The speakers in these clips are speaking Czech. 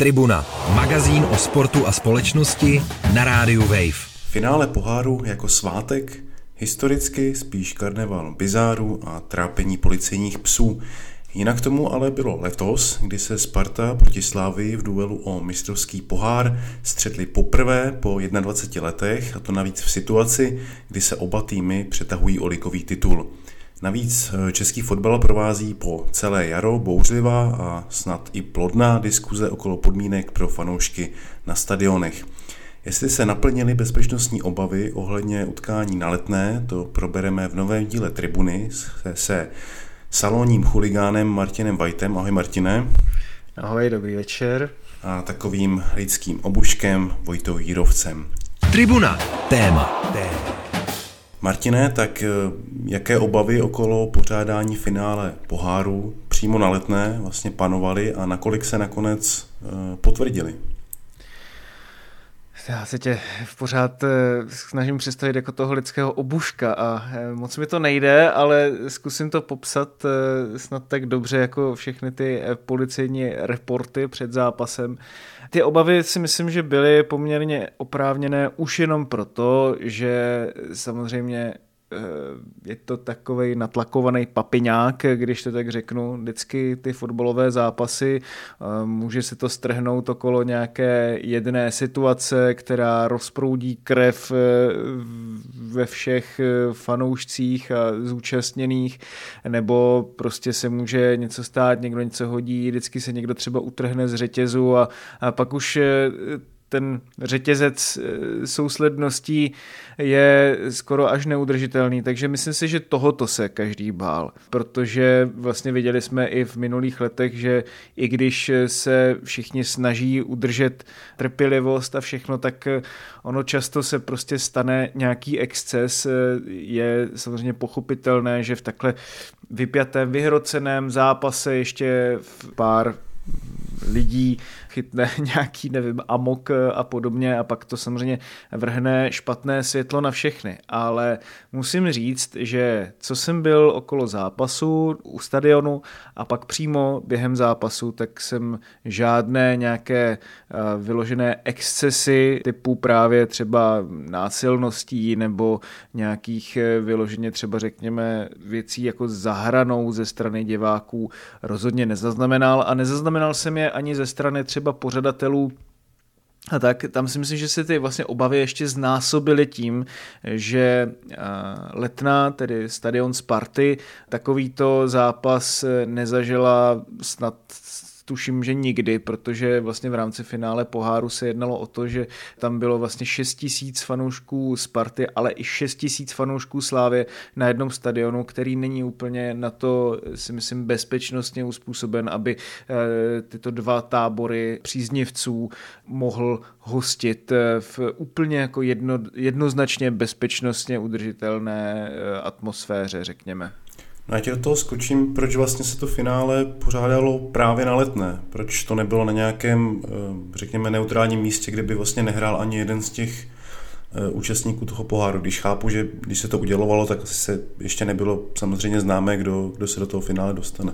Tribuna, magazín o sportu a společnosti na rádiu Wave. Finále poháru jako svátek, historicky spíš karneval bizáru a trápení policejních psů. Jinak tomu ale bylo letos, kdy se Sparta proti Slávii v duelu o mistrovský pohár střetli poprvé po 21 letech, a to navíc v situaci, kdy se oba týmy přetahují o likový titul. Navíc eh, český fotbal provází po celé jaro bouřlivá a snad i plodná diskuze okolo podmínek pro fanoušky na stadionech. Jestli se naplnily bezpečnostní obavy ohledně utkání na letné, to probereme v novém díle Tribuny se, se salonním chuligánem Martinem Vajtem. Ahoj Martine. Ahoj, dobrý večer. A takovým lidským obuškem Vojtou Jírovcem. Tribuna. Téma. Téma. Martine, tak eh, jaké obavy okolo pořádání finále poháru přímo na letné vlastně panovaly a nakolik se nakonec eh, potvrdili? Já se tě pořád eh, snažím představit jako toho lidského obuška a moc mi to nejde, ale zkusím to popsat snad tak dobře jako všechny ty policejní reporty před zápasem. Ty obavy si myslím, že byly poměrně oprávněné už jenom proto, že samozřejmě je to takový natlakovaný papiňák, když to tak řeknu. Vždycky ty fotbalové zápasy, eh, může se to strhnout okolo nějaké jedné situace, která rozproudí krev eh, ve všech eh, fanoušcích a zúčastněných, nebo prostě se může něco stát, někdo něco hodí, vždycky se někdo třeba utrhne z řetězu a, a pak už ten řetězec eh, sousledností je skoro až neudržitelný, takže myslím si, že tohoto se každý bál, protože vlastně viděli jsme i v minulých letech, že i když se všichni snaží udržet trpělivost a všechno, tak eh, ono často se prostě stane nějaký exces. Eh, je samozřejmě pochopitelné, že v takhle vypjatém, vyhroceném zápase ještě v pár lidí chytne nějaký, nevím, amok a podobně a pak to samozřejmě vrhne špatné světlo na všechny. Ale musím říct, že co jsem byl okolo zápasu u stadionu a pak přímo během zápasu, tak jsem žádné nějaké eh, vyložené excesy typu právě třeba násilností nebo nějakých eh, vyloženě třeba řekněme věcí jako zahranou ze strany diváků rozhodně nezaznamenal a nezaznamenal jsem je ani ze strany třeba pořadatelů. A tak tam si myslím, že se ty vlastně obavy ještě znásobily tím, že Letná, tedy stadion Sparty, takovýto zápas nezažila snad tuším, že nikdy, protože vlastně v rámci finále poháru se jednalo o to, že tam bylo vlastně 6 tisíc fanoušků Sparty, ale i 6 tisíc fanoušků Slávě na jednom stadionu, který není úplně na to, si myslím, bezpečnostně uspůsoben, aby eh, tyto dva tábory příznivců mohl hostit eh, v úplně jako jedno, jednoznačně bezpečnostně udržitelné eh, atmosféře, řekněme. No já tě do toho skočím, proč vlastně se to finále pořádalo právě na letné. Proč to nebylo na nějakém, eh, řekněme, neutrálním místě, kde by vlastně nehrál ani jeden z těch eh, účastníků toho poháru. Když chápu, že když se to udělovalo, tak se ještě nebylo samozřejmě známé, kdo, kdo se do toho finále dostane.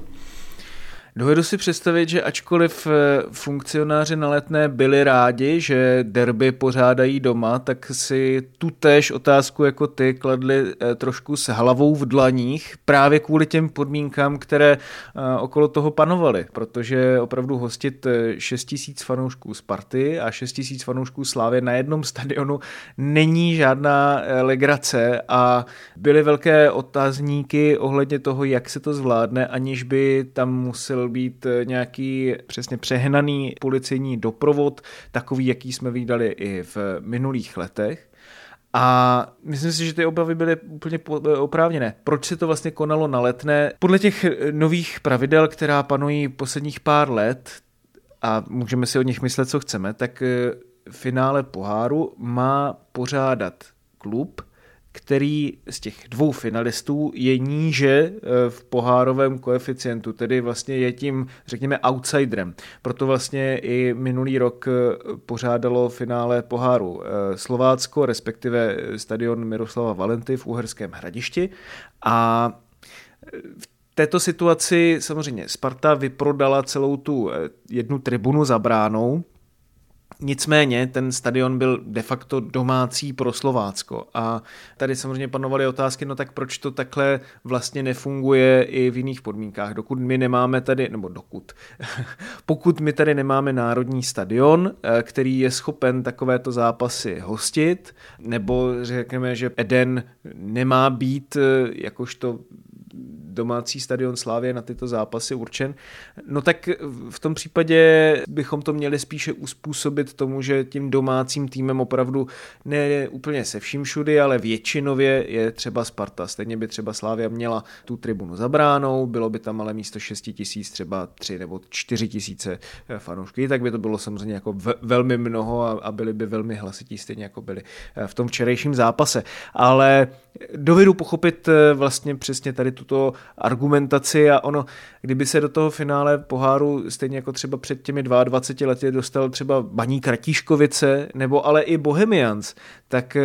Dovedu si představit, že ačkoliv eh, funkcionáři na letné byli rádi, že derby pořádají doma, tak si tu též otázku jako ty kladli eh, trošku s hlavou v dlaních právě kvůli těm podmínkám, které eh, okolo toho panovaly, protože opravdu hostit 6 tisíc fanoušků Sparty a 6 tisíc fanoušků Slávy na jednom stadionu není žádná legrace a byly velké otázníky ohledně toho, jak se to zvládne, aniž by tam musel měl být eh, nějaký přesně přehnaný policejní doprovod, takový, jaký jsme viděli i v minulých letech. A myslím si, že ty obavy byly úplně eh, oprávněné. Proč se to vlastně konalo na letné? Podle těch eh, nových pravidel, která panují posledních pár let, a můžeme si o nich myslet, co chceme, tak finále poháru má pořádat klub, který z těch dvou finalistů je níže eh, v pohárovém koeficientu, tedy vlastně je tím, řekněme, outsiderem. Proto vlastně i minulý rok eh, pořádalo finále poháru eh, Slovácko, respektive stadion Miroslava Valenty v Uherském hradišti a v této situaci samozřejmě Sparta vyprodala celou tu jednu tribunu za bránou, Nicméně ten stadion byl de facto domácí pro Slovácko. A tady samozřejmě panovaly otázky, no tak proč to takhle vlastně nefunguje i v jiných podmínkách, dokud my nemáme tady, nebo dokud, pokud my tady nemáme národní stadion, eh, který je schopen takovéto zápasy hostit, nebo řekněme, že Eden nemá být eh, jakožto domácí stadion Slávě na tyto zápasy určen, no tak v tom případě bychom to měli spíše uspůsobit tomu, že tím domácím týmem opravdu ne úplně se vším všudy, ale většinově je třeba Sparta. Stejně by třeba Slávia měla tu tribunu zabránou, bylo by tam ale místo 6 tisíc třeba 3 nebo 4 tisíce fanoušků, tak by to bylo samozřejmě jako velmi mnoho a, a byli by velmi hlasití, stejně jako byli v tom včerejším zápase. Ale dovedu pochopit eh, vlastně přesně tady tuto argumentaci a ono, kdyby se do toho finále poháru stejně jako třeba před těmi 22 lety dostal třeba Baní Kratíškovice nebo ale i Bohemians, tak eh,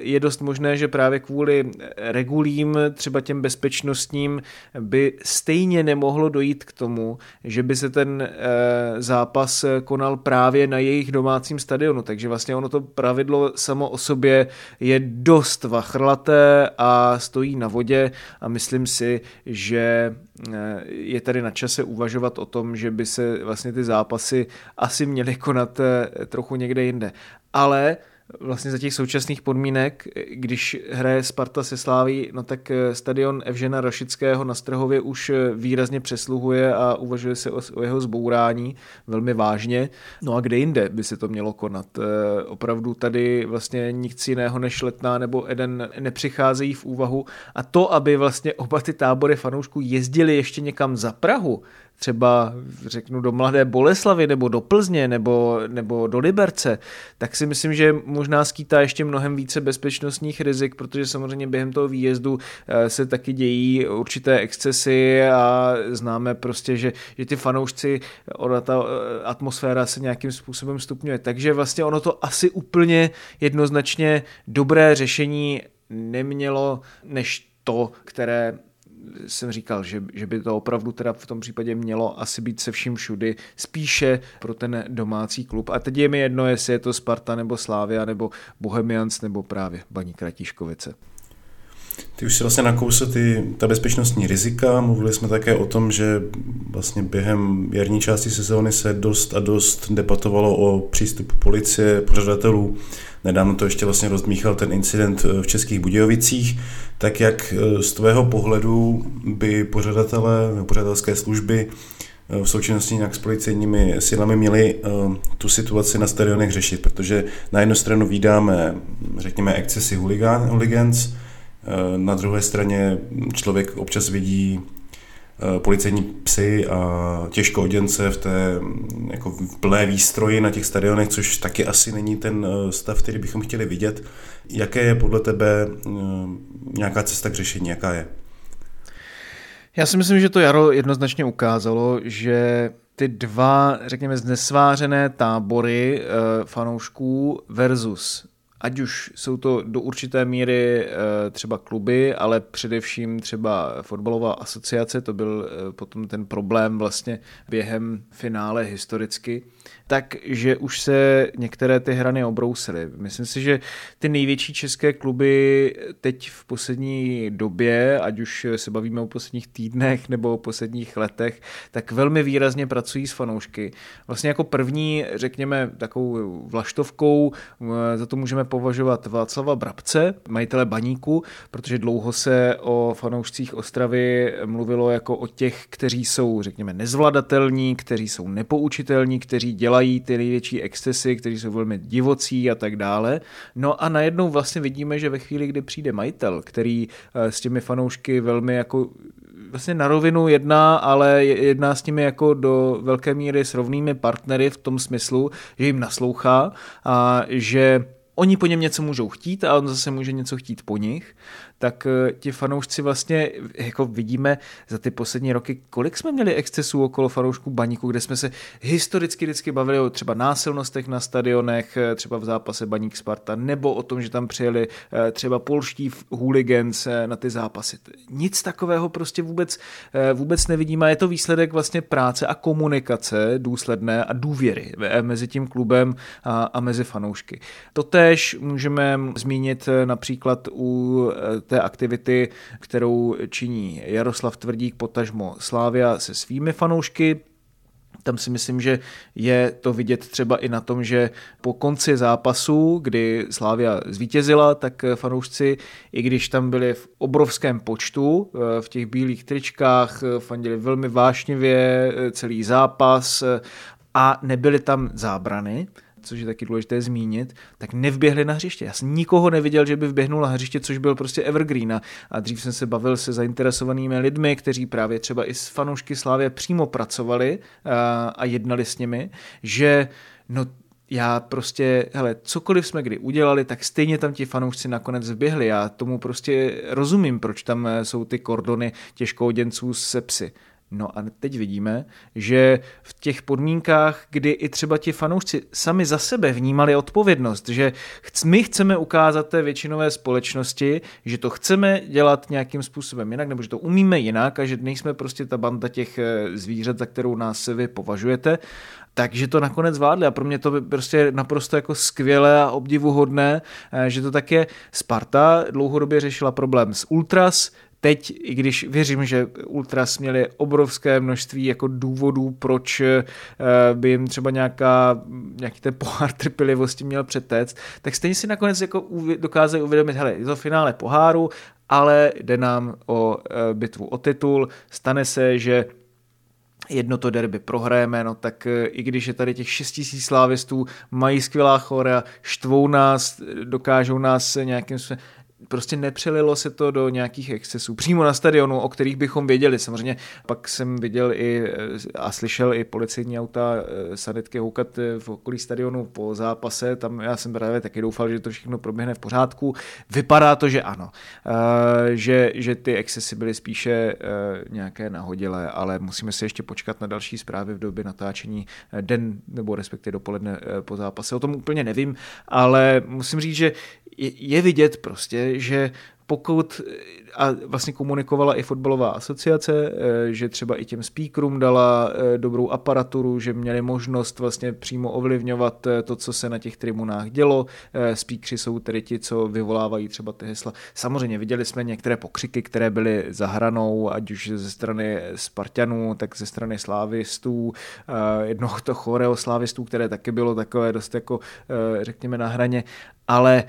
je dost možné, že právě kvůli regulím, třeba těm bezpečnostním, by stejně nemohlo dojít k tomu, že by se ten eh, zápas konal právě na jejich domácím stadionu. Takže vlastně ono to pravidlo samo o sobě je dost vachrlaté a stojí na vodě a myslím si, že eh, je tady na čase uvažovat o tom, že by se vlastně ty zápasy asi měly konat trochu někde jinde. Ale vlastně za těch současných podmínek, když hraje Sparta se Sláví, no tak eh, stadion Evžena Rašického na Strhově už eh, výrazně přesluhuje a uvažuje se o, jeho zbourání velmi vážně. No a kde jinde by se to mělo konat? Eh, opravdu tady vlastně nic jiného než Letná nebo Eden nepřicházejí v úvahu a to, aby vlastně oba ty tábory fanoušků jezdili ještě někam za Prahu, třeba řeknu do Mladé Boleslavy nebo do Plzně nebo, nebo do Liberce, tak si myslím, že možná skýtá ještě mnohem více bezpečnostních rizik, protože samozřejmě během toho výjezdu eh, se taky dějí určité excesy a známe prostě, že, že ty fanoušci, ona ta eh, atmosféra se nějakým způsobem stupňuje. Takže vlastně ono to asi úplně jednoznačně dobré řešení nemělo než to, které jsem říkal, že, že by to opravdu teda v tom případě mělo asi být se vším všudy spíše pro ten domácí klub. A teď je mi jedno, jestli je to Sparta nebo Slávia nebo Bohemians nebo právě Baní Kratíškovice. Ty už si vlastně nakousl ty, ta bezpečnostní rizika, mluvili jsme také o tom, že vlastně během jarní části sezóny se dost a dost debatovalo o přístupu policie, pořadatelů. Nedávno to ještě vlastně rozdmíchal ten incident v Českých Budějovicích. Tak jak eh, z tvého pohledu by pořadatelé nebo pořadatelské služby eh, v součinnosti nějak s policejními silami měli eh, tu situaci na stadionech řešit, protože na jednu stranu vydáme, řekněme, excesy hooligans, na druhé straně člověk občas vidí policejní psy a těžko oděnce v té jako v plné výstroji na těch stadionech, což taky asi není ten stav, který bychom chtěli vidět. Jaké je podle tebe eh, nějaká cesta k řešení? Jaká je? Já si myslím, že to jaro jednoznačně ukázalo, že ty dva, řekněme, znesvářené tábory fanoušků versus ať už jsou to do určité míry e, třeba kluby, ale především třeba fotbalová asociace, to byl e, potom ten problém vlastně během finále historicky, takže už se některé ty hrany obrousily. Myslím si, že ty největší české kluby teď v poslední době, ať už se bavíme o posledních týdnech nebo o posledních letech, tak velmi výrazně pracují s fanoušky. Vlastně jako první, řekněme, takovou vlaštovkou, eh, za to můžeme považovat Václava Brabce, majitele baníku, protože dlouho se o fanoušcích Ostravy mluvilo jako o těch, kteří jsou, řekněme, nezvladatelní, kteří jsou nepoučitelní, kteří dělají ty největší excesy, kteří jsou velmi divocí a tak dále. No a najednou vlastně vidíme, že ve chvíli, kdy přijde majitel, který eh, s těmi fanoušky velmi jako vlastně na rovinu jedná, ale jedná s nimi jako do velké míry s rovnými partnery v tom smyslu, že jim naslouchá a že oni po něm něco můžou chtít a on zase může něco chtít po nich, tak eh, ti fanoušci vlastně, jako vidíme za ty poslední roky, kolik jsme měli excesů okolo fanoušků baníku, kde jsme se historicky vždycky bavili o třeba násilnostech na stadionech, eh, třeba v zápase Baník Sparta, nebo o tom, že tam přijeli eh, třeba polští hooligans na ty zápasy. Nic takového prostě vůbec, vůbec nevidíme. Je to výsledek vlastně práce a komunikace důsledné a důvěry mezi tím klubem a, a mezi fanoušky. Totež můžeme zmínit například u té aktivity, kterou činí Jaroslav Tvrdík, potažmo Slávia se svými fanoušky. Tam si myslím, že je to vidět třeba i na tom, že po konci zápasu, kdy Slávia zvítězila, tak fanoušci, i když tam byli v obrovském počtu, v těch bílých tričkách, fandili velmi vášnivě celý zápas a nebyly tam zábrany, což je taky důležité zmínit, tak nevběhli na hřiště. Já jsem nikoho neviděl, že by vběhnul na hřiště, což byl prostě evergreen. A dřív jsem se bavil se zainteresovanými lidmi, kteří právě třeba i s fanoušky Slávě přímo pracovali a, jednali s nimi, že no já prostě, hele, cokoliv jsme kdy udělali, tak stejně tam ti fanoušci nakonec vběhli. Já tomu prostě rozumím, proč tam jsou ty kordony těžkouděnců se psy. No a teď vidíme, že v těch podmínkách, kdy i třeba ti fanoušci sami za sebe vnímali odpovědnost, že my chceme ukázat té většinové společnosti, že to chceme dělat nějakým způsobem jinak, nebo že to umíme jinak a že nejsme prostě ta banda těch eh, zvířat, za kterou nás vy považujete, takže to nakonec zvládli. A pro mě to by prostě naprosto jako skvělé a obdivuhodné, eh, že to také Sparta dlouhodobě řešila problém s Ultras, teď, i když věřím, že Ultras měli obrovské množství jako důvodů, proč eh, by jim třeba nějaká, nějaký ten pohár trpělivosti měl přetéct, tak stejně si nakonec jako dokázali uvědomit, hele, je to finále poháru, ale jde nám o eh, bitvu o titul, stane se, že jedno to derby prohrajeme, no tak eh, i když je tady těch 6 tisíc slávistů, mají skvělá chora, štvou nás, dokážou nás nějakým způsobem prostě nepřelilo se to do nějakých excesů. Přímo na stadionu, o kterých bychom věděli. Samozřejmě pak jsem viděl i eh, a slyšel i policejní auta eh, sanitky houkat eh, v okolí stadionu po zápase. Tam já jsem právě taky doufal, že to všechno proběhne v pořádku. Vypadá to, že ano. Že, že ty excesy byly spíše nějaké nahodilé, ale musíme se ještě počkat na další zprávy v době natáčení den nebo respektive dopoledne po zápase. O tom úplně nevím, ale musím říct, že je vidět prostě, že pokud, a vlastně komunikovala i fotbalová asociace, eh, že třeba i těm speakerům dala eh, dobrou aparaturu, že měli možnost vlastně přímo ovlivňovat eh, to, co se na těch tribunách dělo. Speakři jsou tedy ti, co vyvolávají třeba ty hesla. Samozřejmě viděli jsme některé pokřiky, které byly za hranou, ať už ze strany Spartanů, tak ze strany slávistů, jednoho to choreo slávistů, které taky bylo takové dost jako, řekněme, na hraně, ale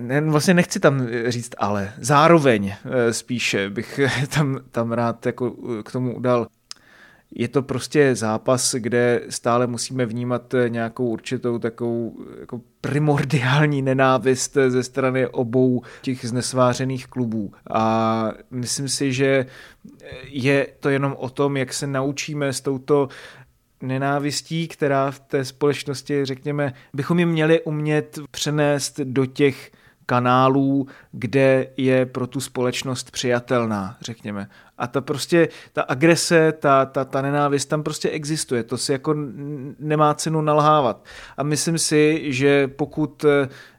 ne, vlastně nechci tam říct ale, zároveň eh, spíše bych tam, tam rád jako eh, k tomu udal je to prostě zápas, kde stále musíme vnímat eh, nějakou určitou takovou jako primordiální nenávist ze strany obou těch znesvářených klubů. A myslím si, že je to jenom o tom, jak se naučíme s touto nenávistí, která v té společnosti, řekněme, bychom ji měli umět přenést do těch kanálů, kde je pro tu společnost přijatelná, řekněme. A ta prostě, ta agrese, ta, ta, ta nenávist tam prostě existuje. To si jako nemá cenu nalhávat. A myslím si, že pokud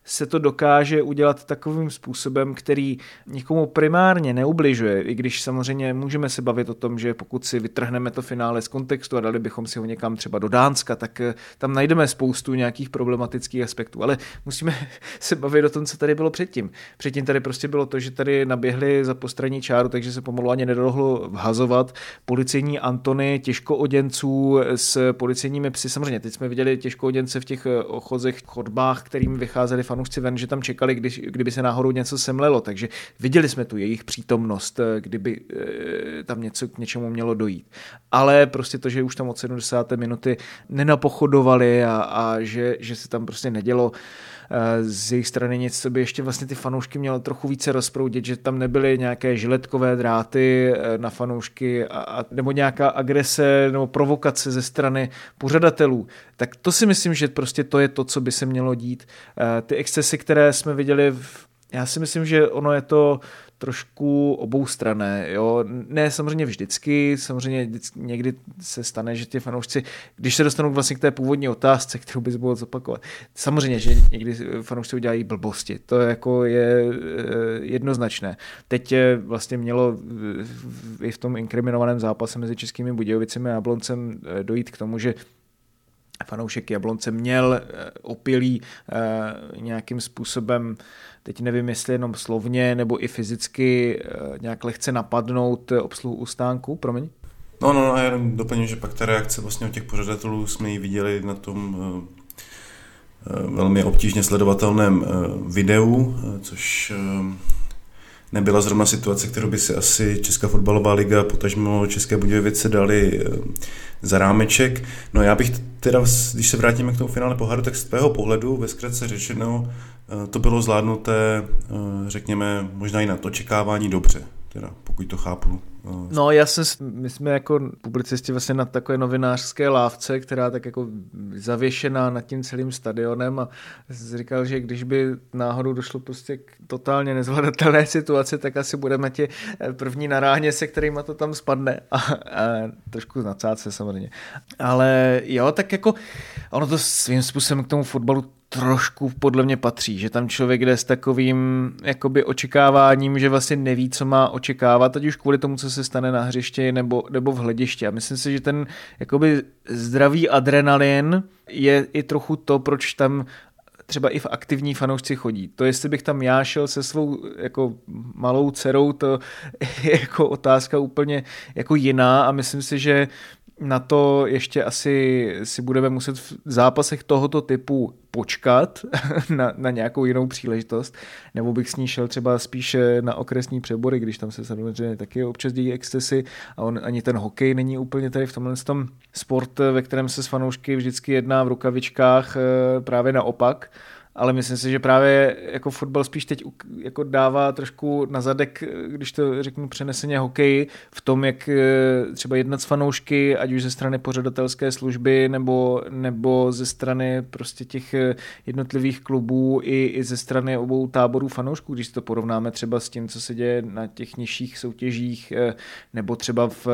se to dokáže udělat takovým způsobem, který nikomu primárně neubližuje, i když samozřejmě můžeme se bavit o tom, že pokud si vytrhneme to finále z kontextu a dali bychom si ho někam třeba do Dánska, tak eh, tam najdeme spoustu nějakých problematických aspektů, ale musíme se bavit o tom, co tady bylo předtím. Předtím tady prostě bylo to, že tady naběhli za postranní čáru, takže se pomalu ani nedohlo vhazovat. Policejní Antony, těžkooděnců s policejními psy. Samozřejmě, teď jsme viděli těžkooděnce v těch eh, ochozech, chodbách, kterým vycházeli fanoušci ven, že tam čekali, když, kdyby se náhodou něco semlelo, takže viděli jsme tu jejich přítomnost, eh, kdyby eh, tam něco k něčemu mělo dojít. Ale prostě to, že už tam od 70. minuty nenapochodovali a, a že, že se tam prostě nedělo z jejich strany nic, co by ještě vlastně ty fanoušky mělo trochu více rozproudit, že tam nebyly nějaké žiletkové dráty na fanoušky a, a, nebo nějaká agrese nebo provokace ze strany pořadatelů. Tak to si myslím, že prostě to je to, co by se mělo dít. Ty excesy, které jsme viděli v Já si myslím, že ono je to trošku oboustrané. Jo? Ne samozřejmě vždycky, samozřejmě někdy se stane, že ti fanoušci, když se dostanou vlastně k té původní otázce, kterou bys mohl zopakovat, samozřejmě, že někdy fanoušci udělají blbosti. To jako je eh, jednoznačné. Teď vlastně mělo i v tom inkriminovaném zápase mezi Českými Budějovicemi a Jabloncem eh, dojít k tomu, že fanoušek Jablonce měl eh, opilý nějakým způsobem teď nevím, jestli jenom slovně nebo i fyzicky eh, nějak lehce napadnout eh, obsluhu ustánku, promiň? No, no, no, já jenom doplním, že pak ta reakce vlastně od těch pořadatelů jsme ji viděli na tom velmi obtížně sledovatelném videu, což nebyla zrovna situace, kterou by si asi Česká fotbalová liga, potažmo České Budějovice dali za rámeček. No já bych teda, když se vrátíme k tomu finále poháru, tak z tvého pohledu, ve zkratce řečeno, Eh, to bylo zvládnuté, eh, řekněme, možná i na to očekávání dobře, teda pokud to chápu. Eh, no já jsem, my jsme jako publicisti vlastně na takové novinářské lávce, která tak jako zavěšená nad tím celým stadionem a říkal, že když by náhodou došlo prostě k totálně nezvladatelné situaci, tak asi budeme ti první na ráně, se kterými to tam spadne a, a trošku se samozřejmě. Ale jo, tak jako ono to svým způsobem k tomu fotbalu trošku podle mě patří, že tam člověk jde s takovým jakoby očekáváním, že vlastně neví, co má očekávat, ať už kvůli tomu, co se stane na hřišti nebo, nebo v hledišti. A myslím si, že ten jakoby zdravý adrenalin je i trochu to, proč tam třeba i v aktivní fanoušci chodí. To, jestli bych tam já šel se svou jako malou dcerou, to je jako otázka úplně jako jiná a myslím si, že na to ještě asi si budeme muset v zápasech tohoto typu počkat na, na nějakou jinou příležitost, nebo bych s ní šel třeba spíše na okresní přebory, když tam se samozřejmě taky občas dějí excesy a on, ani ten hokej není úplně tady v tomhle tom sport, ve kterém se s fanoušky vždycky jedná v rukavičkách eh, právě naopak ale myslím si, že právě jako fotbal spíš teď jako dává trošku na zadek, když to řeknu přeneseně hokej, v tom, jak eh, třeba jednat s fanoušky, ať už ze strany pořadatelské služby nebo, nebo ze strany prostě těch eh, jednotlivých klubů i, i ze strany obou táborů fanoušků, když to porovnáme třeba s tím, co se děje na těch nižších soutěžích eh, nebo třeba v,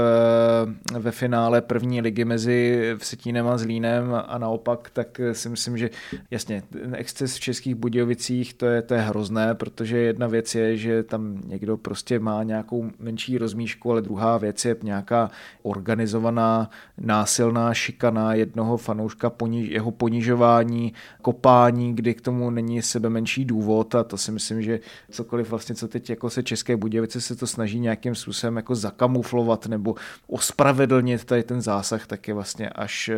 ve finále první ligy mezi Vsetínem a Zlínem a naopak, tak si myslím, že jasně, exces v Českých Budějovicích, to je, to je hrozné, protože jedna věc je, že tam někdo prostě má nějakou menší rozmíšku, ale druhá věc je nějaká organizovaná násilná šikana jednoho fanouška, poniž, jeho ponižování, kopání, kdy k tomu není sebe menší důvod a to si myslím, že cokoliv vlastně, co teď jako se České Budějovice se to snaží nějakým způsobem jako zakamuflovat nebo ospravedlnit tady ten zásah, tak je vlastně až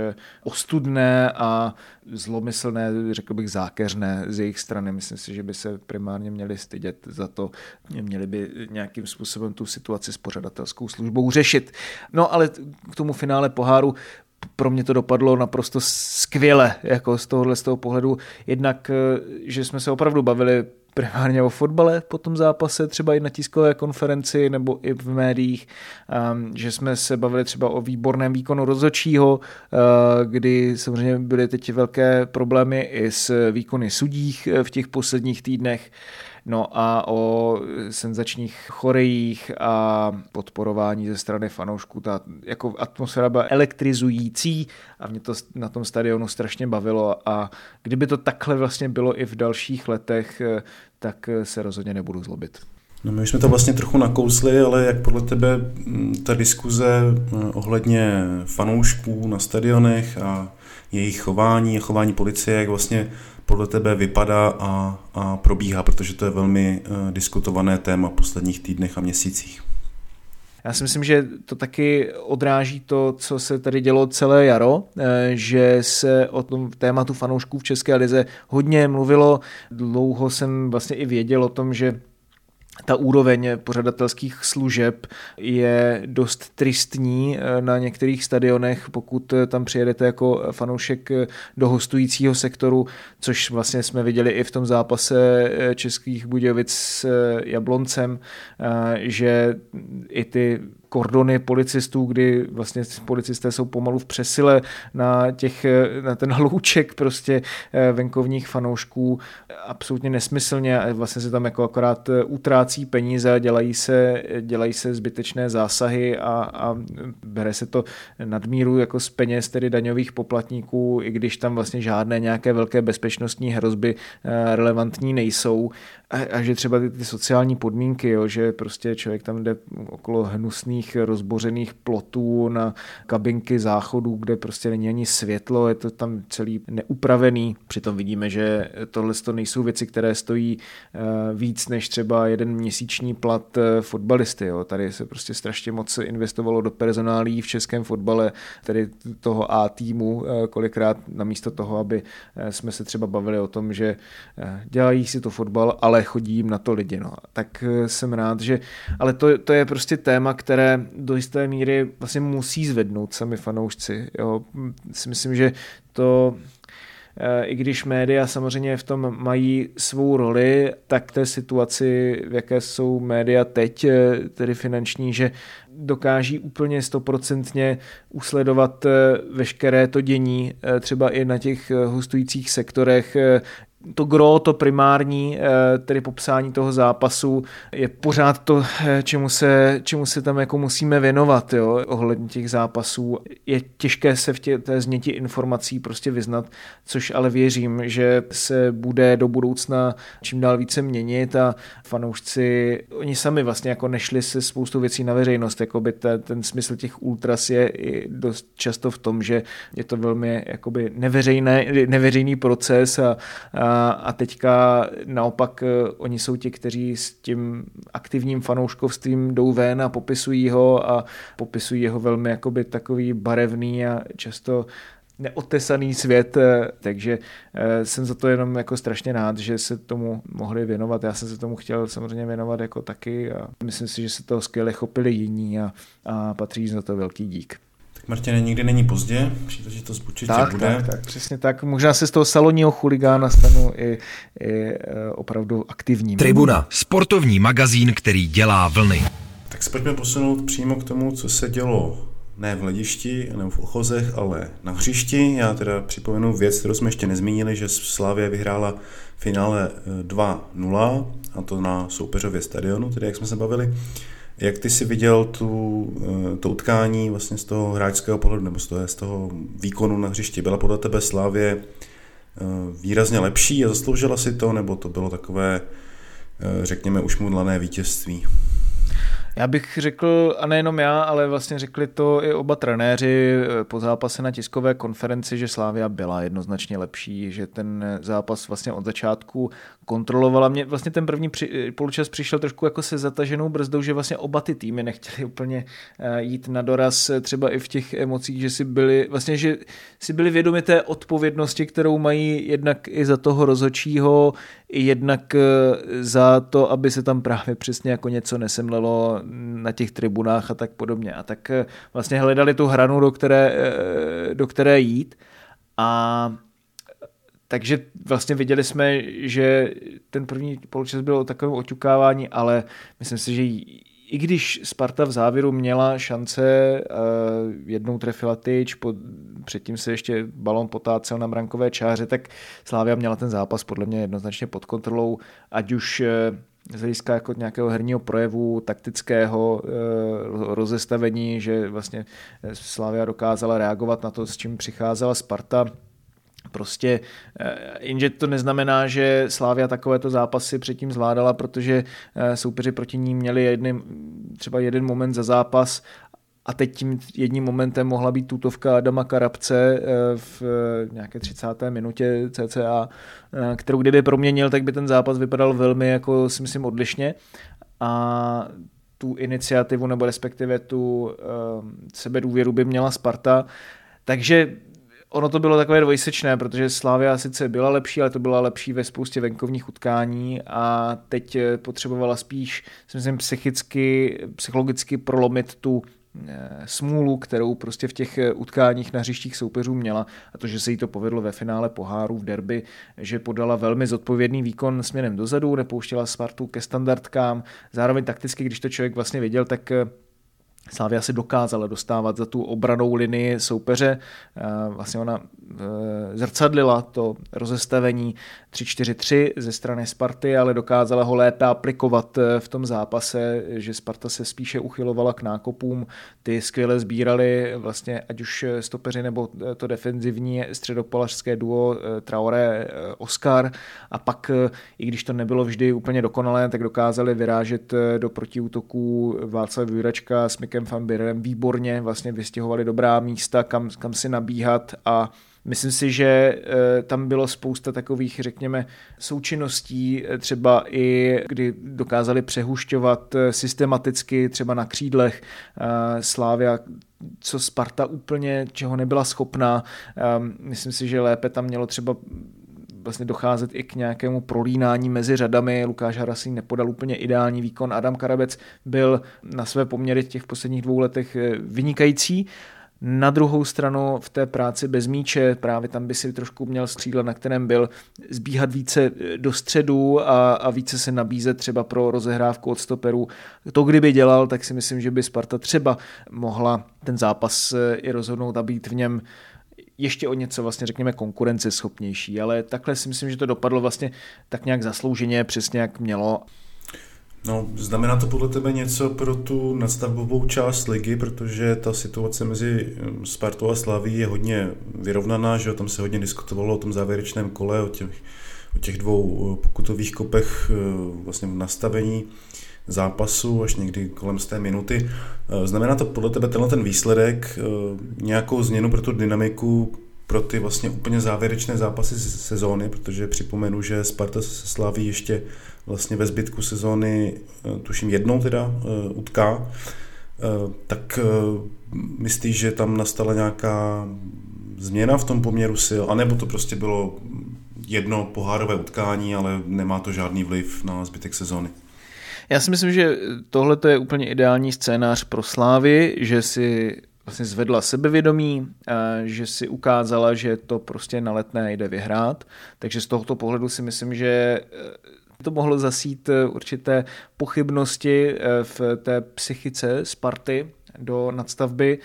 ostudné a zlomyslné, řekl bych zákeřné z jejich strany. Myslím si, že by se primárně měli stydět za to, měli by nějakým způsobem tu situaci s pořadatelskou službou řešit. No ale k tomu finále poháru pro mě to dopadlo naprosto skvěle, jako z tohohle z toho pohledu. Jednak, že jsme se opravdu bavili primárně o fotbale po tom zápase, třeba i na tiskové konferenci nebo i v médiích, um, že jsme se bavili třeba o výborném výkonu rozhodčího, uh, kdy samozřejmě byly teď velké problémy i s výkony sudích uh, v těch posledních týdnech. No a o senzačních chorejích a podporování ze strany fanoušků. Ta jako atmosféra byla elektrizující a mě to na tom stadionu strašně bavilo a kdyby to takhle vlastně bylo i v dalších letech, tak se rozhodně nebudu zlobit. No my už jsme to vlastně trochu nakousli, ale jak podle tebe mm, ta diskuze eh, ohledně fanoušků na stadionech a jejich chování a chování policie, jak vlastně podle tebe vypadá a, a probíhá, protože to je velmi uh, diskutované téma v posledních týdnech a měsících. Já si myslím, že to taky odráží to, co se tady dělo celé jaro, eh, že se o tom tématu fanoušků v České lize hodně mluvilo. Dlouho jsem vlastně i věděl o tom, že ta úroveň pořadatelských služeb je dost tristní eh, na některých stadionech, pokud eh, tam přijedete jako fanoušek eh, do hostujícího sektoru, což vlastně jsme viděli i v tom zápase Českých Budějovic s Jabloncem, že i ty kordony policistů, kdy vlastně policisté jsou pomalu v přesile na, těch, na ten hlouček prostě eh, venkovních fanoušků absolutně nesmyslně a vlastně se tam jako akorát eh, utrácí peníze dělají se, dělají se zbytečné zásahy a, a bere se to nadmíru jako z peněz tedy daňových poplatníků, i když tam vlastně žádné nějaké velké bezpečnostní hrozby eh, relevantní nejsou. A, a že třeba ty, ty sociální podmínky, jo, že prostě člověk tam jde okolo hnusných rozbořených plotů na kabinky záchodů, kde prostě není ani světlo, je to tam celý neupravený. Přitom vidíme, že tohle to nejsou věci, které stojí eh, víc než třeba jeden měsíční plat eh, fotbalisty. Jo. Tady se prostě strašně moc investovalo do personálí v českém fotbale, tedy toho A týmu, eh, kolikrát namísto toho, aby jsme se třeba bavili o tom, že dělají si to fotbal, ale chodí jim na to lidi. No. Tak jsem rád, že... Ale to, to je prostě téma, které do jisté míry vlastně musí zvednout sami fanoušci. Jo. Si myslím, že to eh, i když média samozřejmě v tom mají svou roli, tak té situaci, v jaké jsou média teď, eh, tedy finanční, že dokáží úplně stoprocentně usledovat eh, veškeré to dění, třeba i na těch hostujících sektorech, to gro, to primární, eh, tedy popsání toho zápasu, je pořád to, eh, čemu se, čemu se tam jako musíme věnovat, jo, ohledně těch zápasů. Je těžké se v tě, té změti informací prostě vyznat, což ale věřím, že se bude do budoucna čím dál více měnit a fanoušci, oni sami vlastně jako nešli se spoustu věcí na veřejnost, jako by ten, ten smysl těch ultras je i dost často v tom, že je to velmi jakoby neveřejné, neveřejný proces a, a a teďka naopak eh, oni jsou ti, kteří s tím aktivním fanouškovstvím jdou ven a popisují ho a popisují ho velmi jakoby takový barevný a často neotesaný svět, eh, takže eh, jsem za to jenom jako strašně rád, že se tomu mohli věnovat. Já jsem se tomu chtěl samozřejmě věnovat jako taky a myslím si, že se toho skvěle chopili jiní a, a patří za to velký dík. Martine, nikdy není pozdě, příležitost určitě tak, bude. Tak, tak, přesně tak. Možná se z toho salonního chuligána stanu i, i e, opravdu aktivním. Tribuna, sportovní magazín, který dělá vlny. Tak se pojďme posunout přímo k tomu, co se dělo ne v hledišti nebo v ochozech, ale na hřišti. Já teda připomenu věc, kterou jsme ještě nezmínili, že Slavě vyhrála finále 2-0 a to na soupeřově stadionu, tedy jak jsme se bavili. Jak ty si viděl tu, eh, to utkání vlastně z toho hráčského pohledu nebo z toho, z toho výkonu na hřišti? Byla podle tebe Slávě eh, výrazně lepší a zasloužila si to, nebo to bylo takové, eh, řekněme, už mudlané vítězství? Já bych řekl, a nejenom já, ale vlastně řekli to i oba trenéři eh, po zápase na tiskové konferenci, že Slávia byla jednoznačně lepší, že ten zápas vlastně od začátku kontrolovala. Mě vlastně ten první při, eh, poločas přišel trošku jako se zataženou brzdou, že vlastně oba ty týmy nechtěli úplně eh, jít na doraz třeba i v těch emocích, že si byli, vlastně, že si byli vědomi té odpovědnosti, kterou mají jednak i za toho rozhodčího, jednak za to, aby se tam právě přesně jako něco nesemlelo na těch tribunách a tak podobně. A tak eh, vlastně hledali tu hranu, do které, eh, do které jít. A takže vlastně viděli jsme, že ten první poločas byl o takovém oťukávání, ale myslím si, že i když Sparta v závěru měla šance, eh, jednou trefila tyč, předtím se ještě balon potácel na brankové čáře, tak Slávia měla ten zápas podle mě jednoznačně pod kontrolou, ať už z hlediska jako nějakého herního projevu, taktického e, rozestavení, že vlastně Slavia dokázala reagovat na to, s čím přicházela Sparta. Prostě, eh, jenže to neznamená, že Slávia takovéto zápasy předtím zvládala, protože eh, soupeři proti ní měli jedny, třeba jeden moment za zápas a teď tím jedním momentem mohla být tutovka Adama Karabce eh, v eh, nějaké 30. minutě CCA, eh, kterou kdyby proměnil, tak by ten zápas vypadal velmi, jako si myslím, odlišně. A tu iniciativu nebo respektive tu sebedůvěru by měla Sparta. Takže ono to bylo takové dvojsečné, protože Slávia sice byla lepší, ale to byla lepší ve spoustě venkovních utkání a teď potřebovala spíš, si myslím, psychicky, psychologicky prolomit tu smůlu, kterou prostě v těch eh, utkáních na hřištích soupeřů měla a to, že se jí to povedlo ve finále poháru v derby, že podala velmi zodpovědný výkon směrem dozadu, nepouštěla Spartu ke standardkám, zároveň takticky, když to člověk vlastně věděl, tak eh, Slávia si dokázala dostávat za tu obranou linii soupeře. Vlastně ona zrcadlila to rozestavení 3-4-3 ze strany Sparty, ale dokázala ho lépe aplikovat v tom zápase, že Sparta se spíše uchylovala k nákopům, ty skvěle sbírali vlastně ať už stopeři nebo to defenzivní středopolařské duo Traore Oscar a pak, i když to nebylo vždy úplně dokonalé, tak dokázali vyrážet do protiútoků Václav Juračka s Mikem van Birem výborně, vlastně vystěhovali dobrá místa, kam, kam si nabíhat a Myslím si, že eh, tam bylo spousta takových, řekněme, součinností, eh, třeba i kdy dokázali přehušťovat eh, systematicky třeba na křídlech Slávia, co Sparta úplně, čeho nebyla schopná. Myslím si, že lépe tam mělo třeba vlastně docházet i k nějakému prolínání mezi řadami. Lukáš Harasín nepodal úplně ideální výkon. Adam Karabec byl na své poměry v těch posledních dvou letech vynikající, na druhou stranu v té práci bez míče, právě tam by si trošku měl skřídla, na kterém byl, zbíhat více do středu a, a více se nabízet třeba pro rozehrávku od stoperů. To kdyby dělal, tak si myslím, že by Sparta třeba mohla ten zápas eh, i rozhodnout a být v něm ještě o něco vlastně řekněme konkurenceschopnější, ale takhle si myslím, že to dopadlo vlastně tak nějak zaslouženě, přesně jak mělo. No, znamená to podle tebe něco pro tu nadstavbovou část ligy, protože ta situace mezi hm, Spartou a Slaví je hodně vyrovnaná, že tam se hodně diskutovalo o tom závěrečném kole, o těch, o těch dvou eh, pokutových kopech eh, vlastně v nastavení zápasu až někdy kolem z té minuty. Eh, znamená to podle tebe tenhle ten výsledek nějakou změnu pro tu dynamiku pro ty vlastně úplně závěrečné zápasy sezóny, protože připomenu, že Sparta se slaví ještě vlastně ve zbytku sezóny, eh, tuším jednou teda, eh, utká, eh, tak myslíš, že tam nastala nějaká změna v tom poměru sil, anebo to prostě bylo jedno pohárové utkání, ale nemá to žádný vliv na zbytek sezóny? Já si myslím, že tohle je úplně ideální scénář pro Slávy, že si vlastně zvedla sebevědomí, že si ukázala, že to prostě na letné jde vyhrát. Takže z tohoto pohledu si myslím, že to mohlo zasít eh, určité pochybnosti eh, v té psychice Sparty do nadstavby.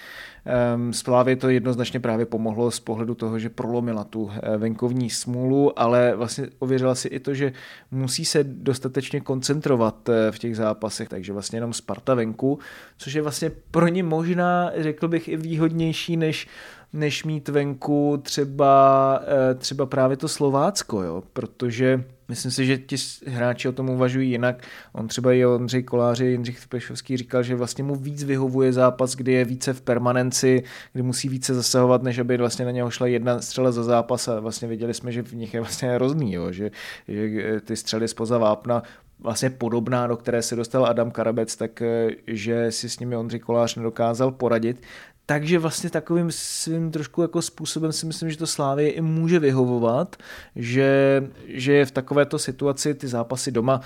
Ehm, Splávě to jednoznačně právě pomohlo z pohledu toho, že prolomila tu eh, venkovní smůlu, ale vlastně ověřila si i to, že musí se dostatečně koncentrovat v těch zápasech, takže vlastně jenom Sparta venku, což je vlastně pro ně možná, řekl bych, i výhodnější než než mít venku třeba, třeba právě to Slovácko, jo? protože Myslím si, že ti hráči o tom uvažují jinak. On třeba i Ondřej Koláři, Jindřich Pešovský říkal, že vlastně mu víc vyhovuje zápas, kdy je více v permanenci, kdy musí více zasahovat, než aby vlastně na něho šla jedna střela za zápas a vlastně viděli jsme, že v nich je vlastně hrozný, jo, že, že ty střely spoza vápna vlastně podobná, do které se dostal Adam Karabec, tak že si s nimi Ondřej Kolář nedokázal poradit. Takže vlastně takovým svým trošku jako způsobem si myslím, že to Slávě i může vyhovovat, že, že je v takovéto situaci ty zápasy doma,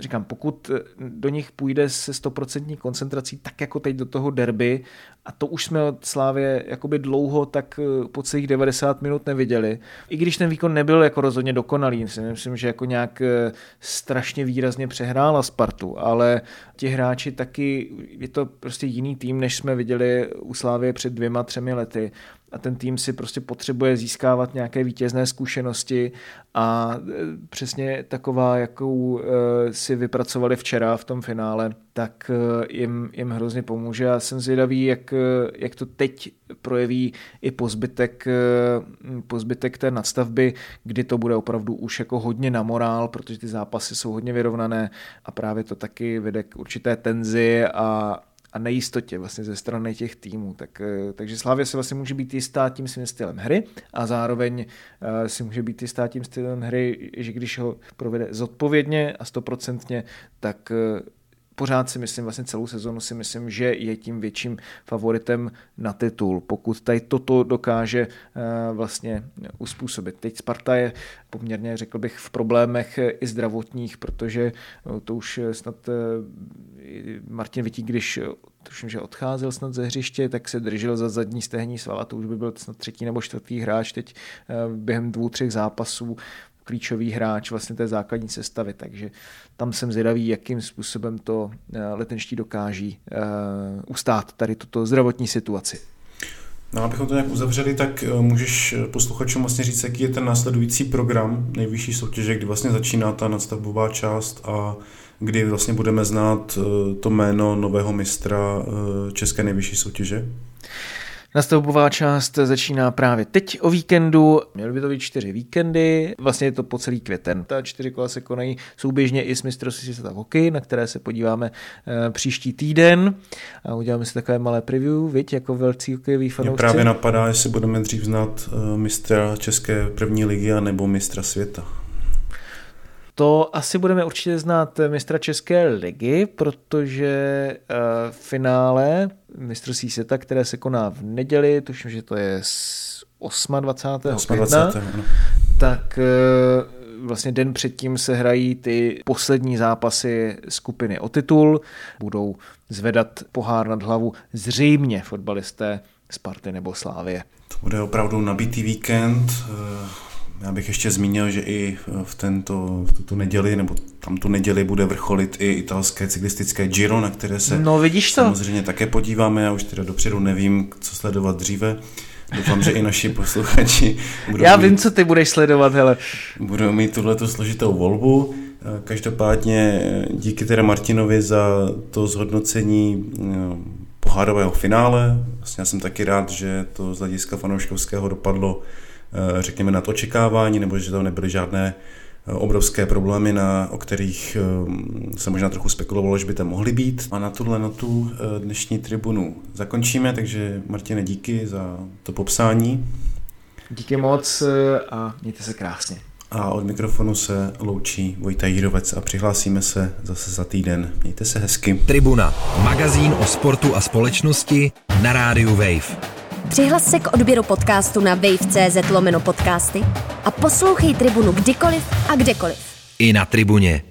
říkám, pokud do nich půjde se stoprocentní koncentrací, tak jako teď do toho derby, a to už jsme od Slávě jakoby dlouho tak eh, po celých 90 minut neviděli. I když ten výkon nebyl jako rozhodně dokonalý, si myslím, že jako nějak eh, strašně výrazně přehrála Spartu, ale ti hráči taky, je to prostě jiný tým, než jsme viděli u Slávy před dvěma, třemi lety a ten tým si prostě potřebuje získávat nějaké vítězné zkušenosti a e, přesně taková, jakou e, si vypracovali včera v tom finále, tak e, jim, jim hrozně pomůže. Já jsem zvědavý, jak, jak to teď projeví i pozbytek, pozbytek té nadstavby, kdy to bude opravdu už jako hodně na morál, protože ty zápasy jsou hodně vyrovnané a právě to taky vede k určité tenzi a, a nejistotě vlastně ze strany těch týmů. Tak, eh, takže Slávě se vlastně může být jistá tím svým stylem hry a zároveň eh, si může být jistá tím stylem hry, že když ho provede zodpovědně a stoprocentně, tak eh, pořád si myslím, vlastně celou sezonu si myslím, že je tím větším favoritem na titul, pokud tady toto dokáže eh, vlastně uspůsobit. Teď Sparta je poměrně, řekl bych, v problémech i zdravotních, protože eh, to už snad Martin Vití, když tuším, že odcházel snad ze hřiště, tak se držel za zadní stehní svala, to už by byl snad třetí nebo čtvrtý hráč teď během dvou, třech zápasů klíčový hráč vlastně té základní sestavy, takže tam jsem zvědavý, jakým způsobem to eh, letenští dokáží uh, ustát tady tuto zdravotní situaci. No, abychom to nějak uzavřeli, tak eh, můžeš posluchačům vlastně říct, jaký je ten následující program nejvyšší soutěže, kdy vlastně začíná ta nadstavbová část a kdy vlastně budeme znát to jméno nového mistra České nejvyšší soutěže? Nastavbová část začíná právě teď o víkendu. Měly by to být čtyři víkendy, vlastně je to po celý květen. Ta čtyři kola se konají souběžně i s mistrovství světa v hokeji, na které se podíváme e, příští týden. A uděláme si takové malé preview, viď, jako velcí hokejový fanoušci. Mě právě napadá, jestli budeme dřív znát e, mistra České první ligy a nebo mistra světa. To asi budeme určitě znát mistra České ligy, protože uh, finále mistrovství světa, které se koná v neděli, tuším, že to je 28. 28. května, tak uh, vlastně den předtím se hrají ty poslední zápasy skupiny o titul, budou zvedat pohár nad hlavu zřejmě fotbalisté Sparty nebo Slávie. To bude opravdu nabitý víkend. Já bych ještě zmínil, že i v, tento, v tuto neděli, nebo tam tu neděli bude vrcholit i italské cyklistické Giro, na které se no, vidíš to? samozřejmě také podíváme. Já už teda dopředu nevím, co sledovat dříve. Doufám, že i naši posluchači budou Já mít, vím, co ty budeš sledovat, hele. Budou mít tuhleto složitou volbu. Každopádně díky teda Martinovi za to zhodnocení no, pohárového finále. Vlastně já jsem taky rád, že to z hlediska fanouškovského dopadlo Eh, řekněme, nad očekávání, nebo že tam nebyly žádné eh, obrovské problémy, na, o kterých eh, se možná trochu spekulovalo, že by tam mohly být. A na tuhle notu dnešní tribunu zakončíme, takže Martine, díky za to popsání. Díky moc a mějte se krásně. A od mikrofonu se loučí Vojta Jírovec a přihlásíme se zase za týden. Mějte se hezky. Tribuna, magazín o sportu a společnosti na rádiu Wave. Přihlas se k odběru podcastu na wave.cz lomeno podcasty a poslouchej Tribunu kdykoliv a kdekoliv. I na Tribuně.